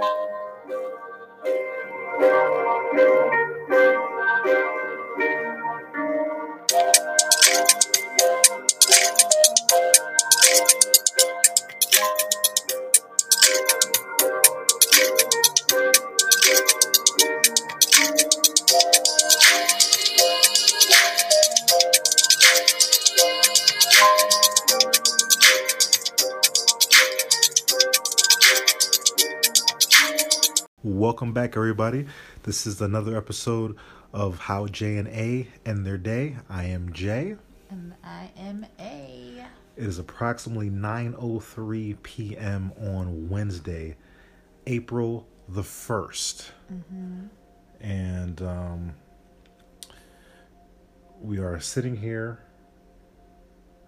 Thank you. Welcome back, everybody. This is another episode of How J and A End Their Day. I am Jay. And I am A. It is approximately 9:03 p.m. on Wednesday, April the 1st and um, we are sitting here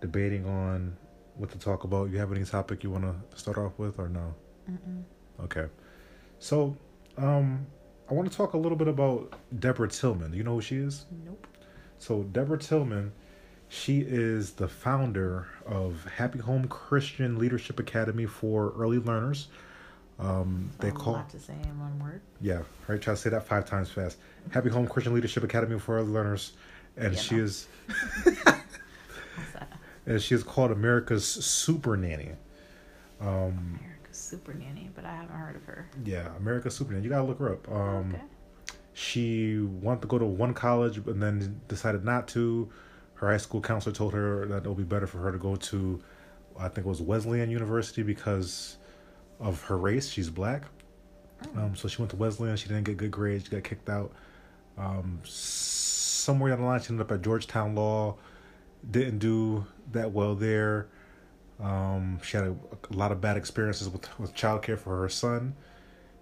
debating on what to talk about. You have any topic you want to start off with, or no? Okay. So, um, I want to talk a little bit about Deborah Tillman. Do you know who she is? Nope. So Deborah Tillman, she is the founder of Happy Home Christian Leadership Academy for Early Learners. Um, they call lot to say in one word. yeah, right. Try to say that five times fast. Happy Home Christian Leadership Academy for Early Learners, and Yeah, she no. is and she is called America's Super Nanny. Um, Super Nanny, but I haven't heard of her. yeah, America's Super Nanny. You gotta look her up. Um, okay. she wanted to go to one college and then decided not to. Her high school counselor told her that it would be better for her to go to, I think it was Wesleyan University because of her race. She's black. Um, so she went to Wesleyan. She didn't get good grades. She got kicked out. Um, somewhere down the line, she ended up at Georgetown Law. Didn't do that well there. Um, she had a, a lot of bad experiences with with childcare for her son.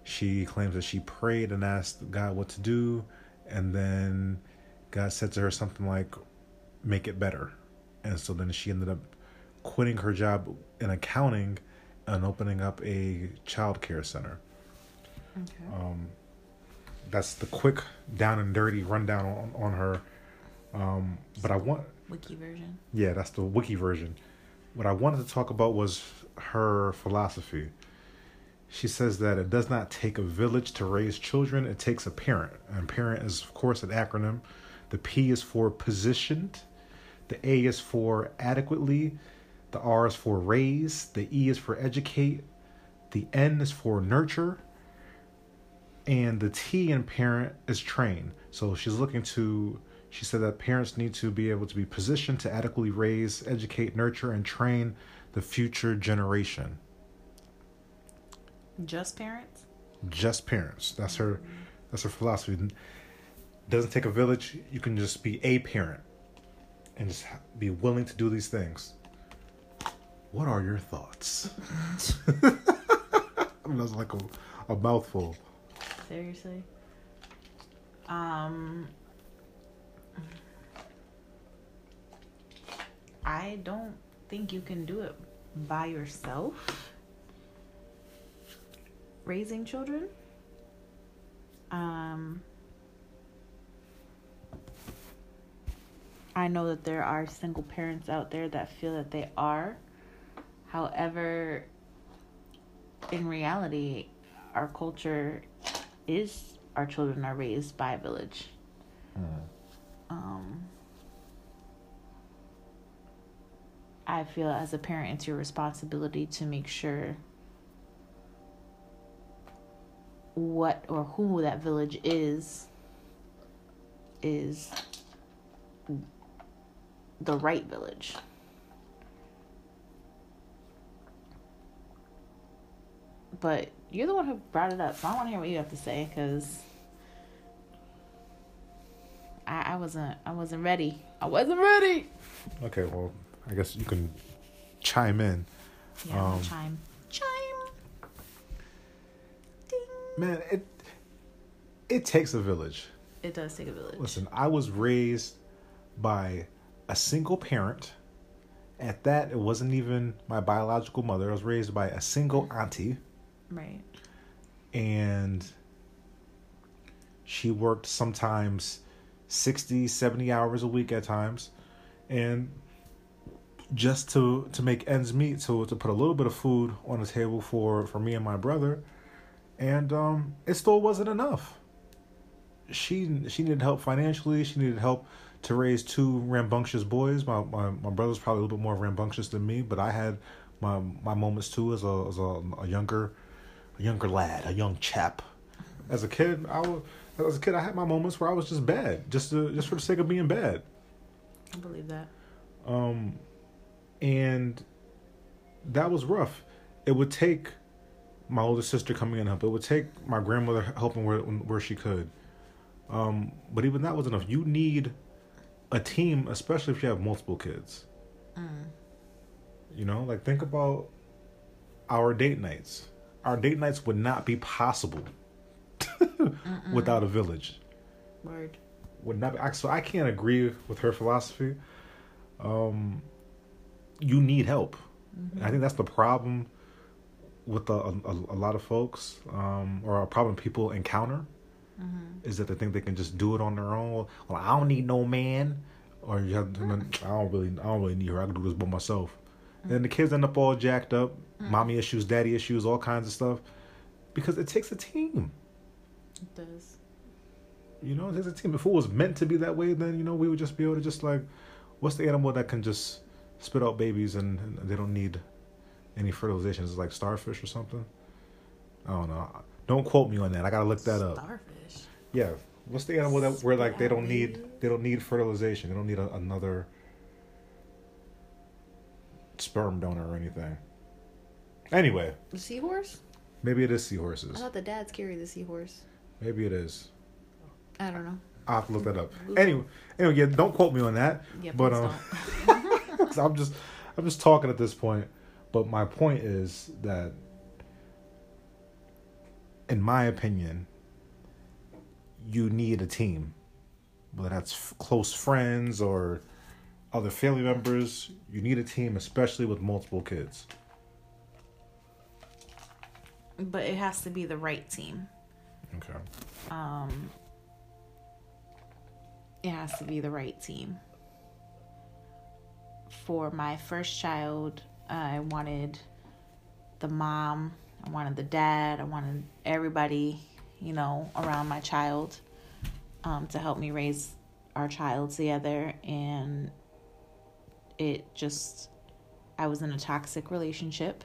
She claims that she prayed and asked God what to do, and then God said to her something like, "Make it better," and so then she ended up quitting her job in accounting and opening up a child care center. Okay. Um, that's the quick, down and dirty rundown on, on her. Um, but I want, Wiki version. yeah, that's the wiki version. What I wanted to talk about was her philosophy. She says that it does not take a village to raise children, it takes a parent. And parent is, of course, an acronym. The P is for positioned, the A is for adequately, the R is for raise, the E is for educate, the N is for nurture, and the T in parent is train. So she's looking to, she said that parents need to be able to be positioned to adequately raise, educate, nurture, and train the future generation. Just parents? Just parents. That's her. That's her philosophy. Doesn't take a village. You can just be a parent, and just be willing to do these things. What are your thoughts? That's like a, a mouthful. Seriously? Um I don't think you can do it by yourself. Raising children. Um I know that there are single parents out there that feel that they are. However, in reality, our culture is our children are raised by a village. Um, I feel as a parent, it's your responsibility to make sure what or who that village is is the right village. But you're the one who brought it up, so I want to hear what you have to say because I, I wasn't I wasn't ready. I wasn't ready. Okay, well, I guess you can chime in. Yeah, Um, chime, chime. Ding. Man, it it takes a village. It does take a village. Listen, I was raised by a single parent. At that, it wasn't even my biological mother. I was raised by a single auntie, Right. and she worked sometimes 60, 70 hours a week at times. And just to to make ends meet, to to put a little bit of food on the table for for me and my brother, and um, it still wasn't enough. She she needed help financially. She needed help to raise two rambunctious boys. My my, my brother's probably a little bit more rambunctious than me, but I had my my moments too as a as a, a younger a younger lad, a young chap. As a kid, I was as a kid I had my moments where I was just bad, just to, just for the sake of being bad. I believe that. Um, and that was rough. It would take my older sister coming in help. It would take my grandmother helping where where she could. Um, but even that was enough. You need a team, especially if you have multiple kids. Mm. You know, like think about our date nights. Our date nights would not be possible without a village. Word. Would not be, so I can't agree with her philosophy. Um, you need help. Mm-hmm. I think that's the problem with a, a, a lot of folks, um, or a problem people encounter, Mm-hmm. is that they think they can just do it on their own. Well, I don't need no man, or you have. To, I don't really, I don't really need her. I can do this by myself. And then the kids end up all jacked up, mommy issues, daddy issues, all kinds of stuff, because it takes a team. It does. You know, takes a team. If it was meant to be that way, then you know we would just be able to just like, what's the animal that can just spit out babies and, and they don't need any fertilization? Is it like starfish or something? I don't know. Don't quote me on that. I gotta look that up. Starfish. Yeah, what's the animal that where like they don't need they don't need fertilization. They don't need a, another sperm donor or anything. Anyway, The seahorse? maybe it is seahorses. I thought the dads carry the seahorse. Maybe it is. I don't know. I'll have to look that up. Anyway, anyway, yeah, don't quote me on that. Yeah, But, um. 'Cause I'm just I'm just talking at this point. But my point is that in my opinion, you need a team. Whether that's f- close friends or other family members, you need a team, especially with multiple kids. but it has to be the right team. Okay. Um, it has to be the right team. For my first child, I wanted the mom, I wanted the dad, I wanted everybody, you know, around my child um, to help me raise our child together. And it just, I was in a toxic relationship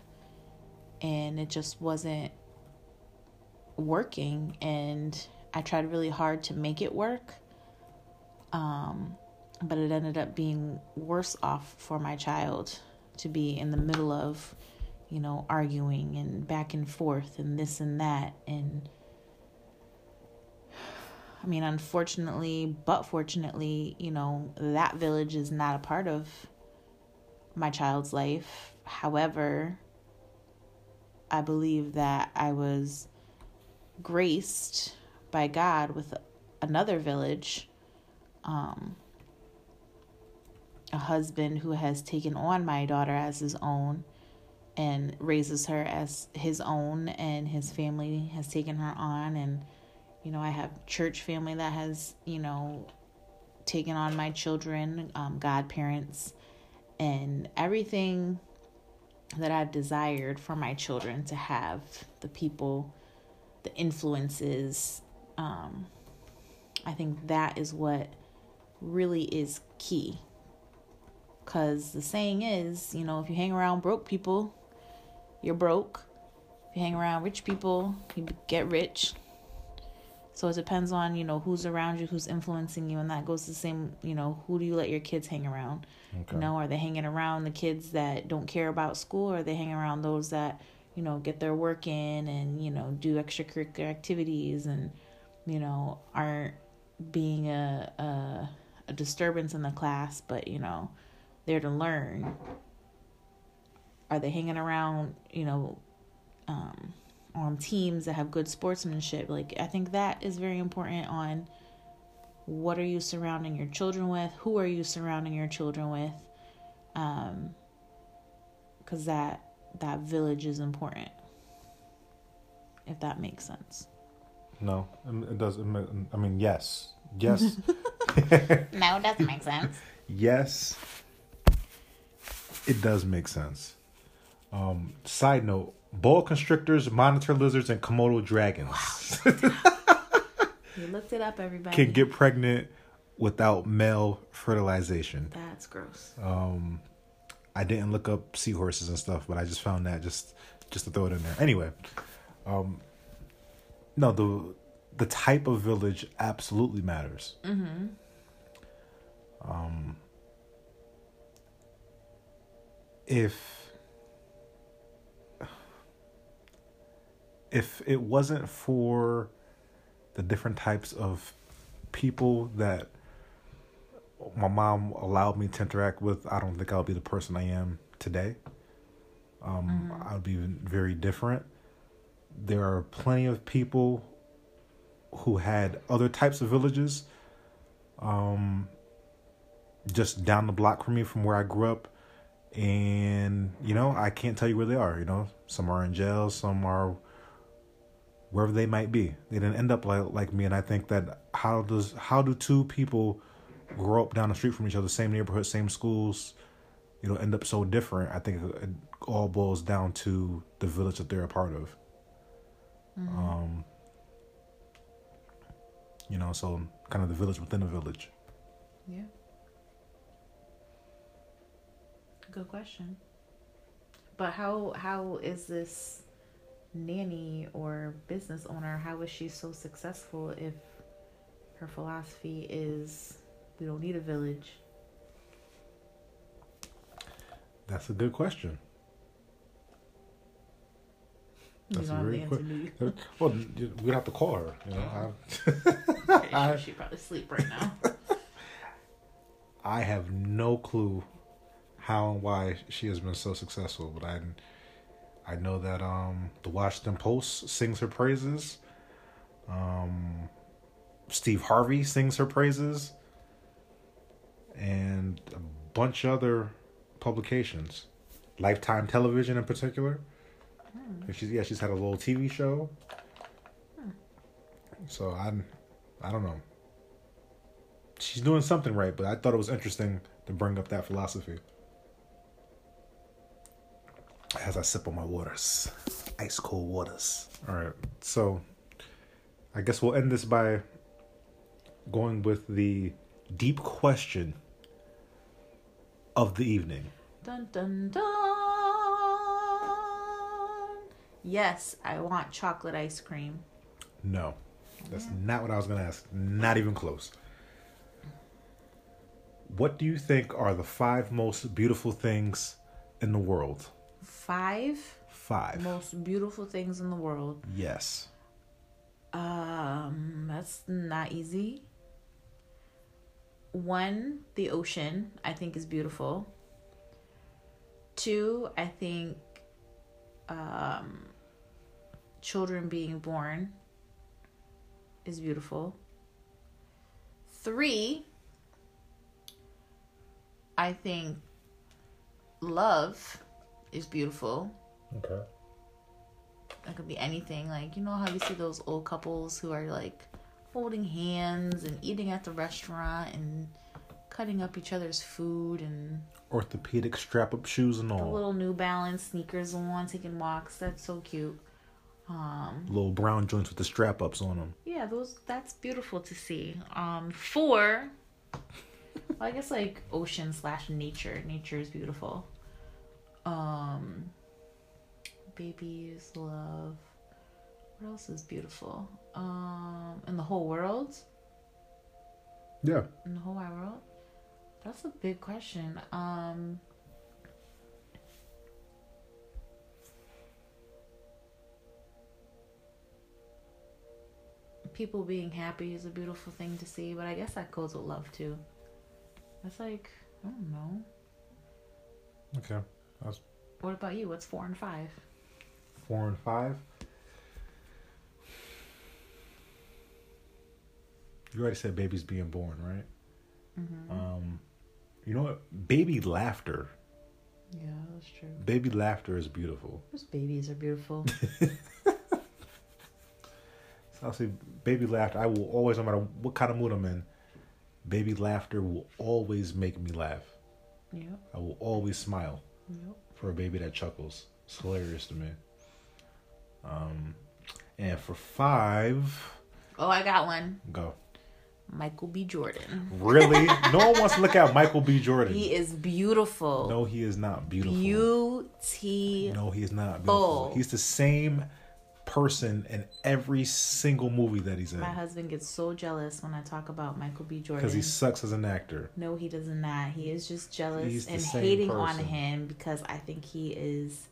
and it just wasn't working and I tried really hard to make it work. Um, but it ended up being worse off for my child to be in the middle of, you know, arguing and back and forth and this and that. And I mean, unfortunately, but fortunately, you know, that village is not a part of my child's life. However, I believe that I was graced by God with another village, um, a husband who has taken on my daughter as his own and raises her as his own, and his family has taken her on. And, you know, I have church family that has, you know, taken on my children, um, godparents, and everything that I've desired for my children to have the people, the influences. Um, I think that is what really is key. Because the saying is, you know, if you hang around broke people, you're broke. If you hang around rich people, you get rich. So it depends on, you know, who's around you, who's influencing you, and that goes the same, you know, who do you let your kids hang around? Okay. You know, are they hanging around the kids that don't care about school, or are they hanging around those that, you know, get their work in and, you know, do extracurricular activities and, you know, aren't being a, a, a disturbance in the class, but, you know, there to learn? Are they hanging around, you know, um, on teams that have good sportsmanship? Like, I think that is very important on what are you surrounding your children with who are you surrounding your children with um because that that village is important if that makes sense No, it it does. it ma- I mean, yes, yes, no it doesn't make sense yes. It does make sense. Um, side note: boa constrictors, monitor lizards, and Komodo dragons You looked it up, everybody. can get pregnant without male fertilization. That's gross. Um, I didn't look up seahorses and stuff, but I just found that just just to throw it in there. Anyway, um, no the the type of village absolutely matters. Mm-hmm. Um, if if it wasn't for the different types of people that my mom allowed me to interact with, I don't think I'll be the person I am today. Um, I would be very different. There are plenty of people who had other types of villages, um, just down the block from me from where I grew up, and you know I can't tell you where they are. You know, some are in jail, some are wherever they might be. They didn't end up like like me, and I think that how does how do two people grow up down the street from each other, same neighborhood, same schools, you know, end up so different? I think it all boils down to the village that they're a part of. Um, you know, so kind of the village within a village. Yeah. Good question. But how how is this nanny or business owner? How is she so successful if her philosophy is we don't need a village? That's a good question. That's a don't have very the answer, quick- do? Well, we'd have to call her. You know, I, Pretty sure she probably sleep right now. I have no clue how and why she has been so successful, but I, I know that um the Washington Post sings her praises. Um, Steve Harvey sings her praises, and a bunch of other publications, Lifetime Television in particular. Hmm. And She's yeah, she's had a little TV show. So I, I don't know. She's doing something right, but I thought it was interesting to bring up that philosophy. As I sip on my waters, ice cold waters. All right, so I guess we'll end this by going with the deep question of the evening. Dun dun dun. Yes, I want chocolate ice cream. No, that's not what I was going to ask. Not even close. What do you think are the five most beautiful things in the world? Five Five. most beautiful things in the world. Yes. Um, that's not easy. One, the ocean, I think is beautiful. Two, I think um children being born is beautiful. Three, I think love is beautiful. Okay. That could be anything. Like, you know how you see those old couples who are like holding hands and eating at the restaurant and cutting up each other's food and Orthopedic strap up shoes and all. little New Balance sneakers on, taking walks. That's so cute. Um, Little brown joints with the strap ups on them. yeah, those that's beautiful to see. Um, four, well, I guess like ocean slash nature. Nature is beautiful. Um, babies, love. What else is beautiful? Um, in the whole world, Yeah. in the whole wide world. That's a big question. Um, people being happy is a beautiful thing to see, but I guess that goes with love too. That's like I don't know. Okay. That's What about you? What's four and five? four and five. You already said babies being born, right? Mm-hmm. Um, you know what? Baby laughter. Yeah, that's true. Baby laughter is beautiful. Those babies are beautiful. So I'll say baby laughter. I will always, no matter what kind of mood I'm in, baby laughter will always make me laugh. yep. I will always smile Yep. for a baby that chuckles. It's hilarious to me. Um, and for five, Oh, I got one. go. Michael B. Jordan. Really? no one wants to look at Michael B. Jordan. He is beautiful. no, he is not beautiful. Beauty. No, he is not beautiful. He's the same person in every single movie that he's in My husband gets so jealous when I talk about Michael B. Jordan. because he sucks as an actor. No, he does not. He is just jealous and hating on him because I think he is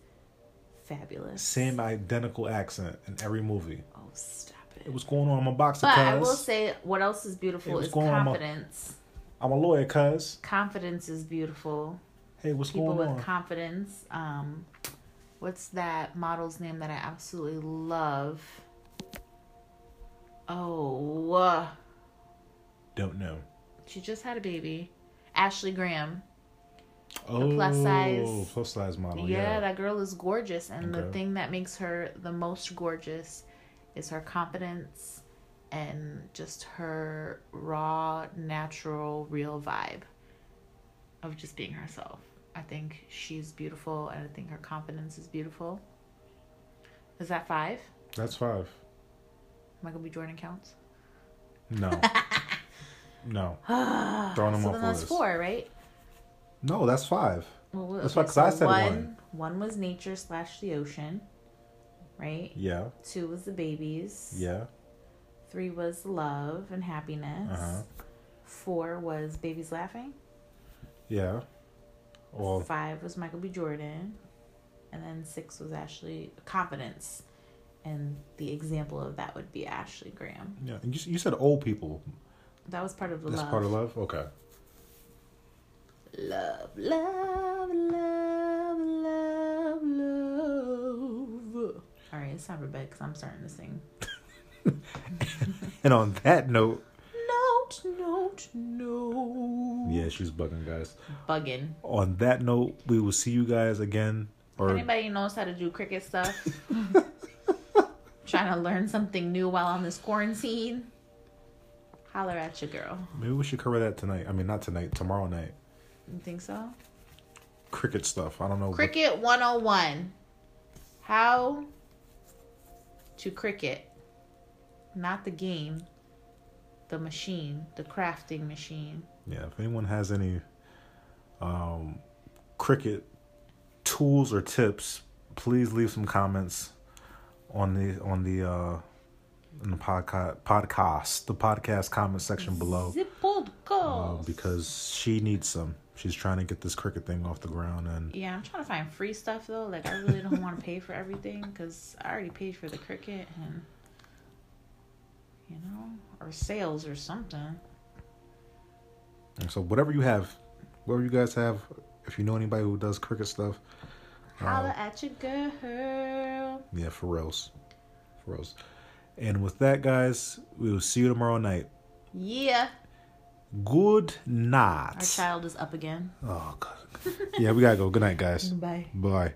fabulous. Same identical accent in every movie. Oh, stop it. Was going on. A boxer, But I will say, what else is beautiful is on my- confidence. I'm a lawyer, cuz. Confidence is beautiful. Hey, what's People going on? People with confidence. Um, what's that model's name that I absolutely love? Oh, uh, Don't know. she just had a baby. Ashley Graham. Oh, plus size. plus size model. yeah, Yeah, that girl is gorgeous, and the thing that makes her the most gorgeous is her confidence and just her raw, natural, real vibe of just being herself. I think she's beautiful, and I think her confidence is beautiful. Is that five? that's five. Michael B. Jordan counts. No, no, throwing him so off then the that's list. four, right? No, that's five. Well, That's okay, why- 'cause I said one. one. One was nature slash the ocean, right? Yeah, Two was the babies. yeah. Three was love and happiness. Uh-huh. Four was babies laughing. Yeah. Well, Five was Michael B. Jordan. And then six was Ashley confidence. And the example of that would be Ashley Graham. yeah. And you, you said old people. That was part of the That's love. part of love. Okay. Love, love, love, right, it's time for bed because I'm starting to sing. And on that note, Note, note, note. yeah, she's bugging, guys. Bugging. On that note, we will see you guys again. Or Anybody knows how to do Cricut stuff? Trying to learn something new while on this quarantine? Holler at your girl. maybe we should cover that tonight. I mean, not tonight. Tomorrow night. You think so? Cricut stuff. I don't know. Cricut what- Cricut 101. How to Cricut. Not the game, the machine, the crafting machine. Yeah, if anyone has any um, Cricut tools or tips, please leave some comments on the on the uh, in the podcast podcast the podcast comment section below uh, podcast. because she needs some. She's trying to get this Cricut thing off the ground, and Yeah, I'm trying to find free stuff though. Like I really don't want to pay for everything because I already paid for the Cricut and you know, or sales or something. and so whatever you have, whatever you guys have, if you know anybody who does Cricut stuff, Holla at your girl. yeah, for reals, for reals. And with that, guys, we will see you tomorrow night. Yeah, Good night. Our child is up again. Oh, God. Yeah, we got to go. Good night, guys. Bye. Bye.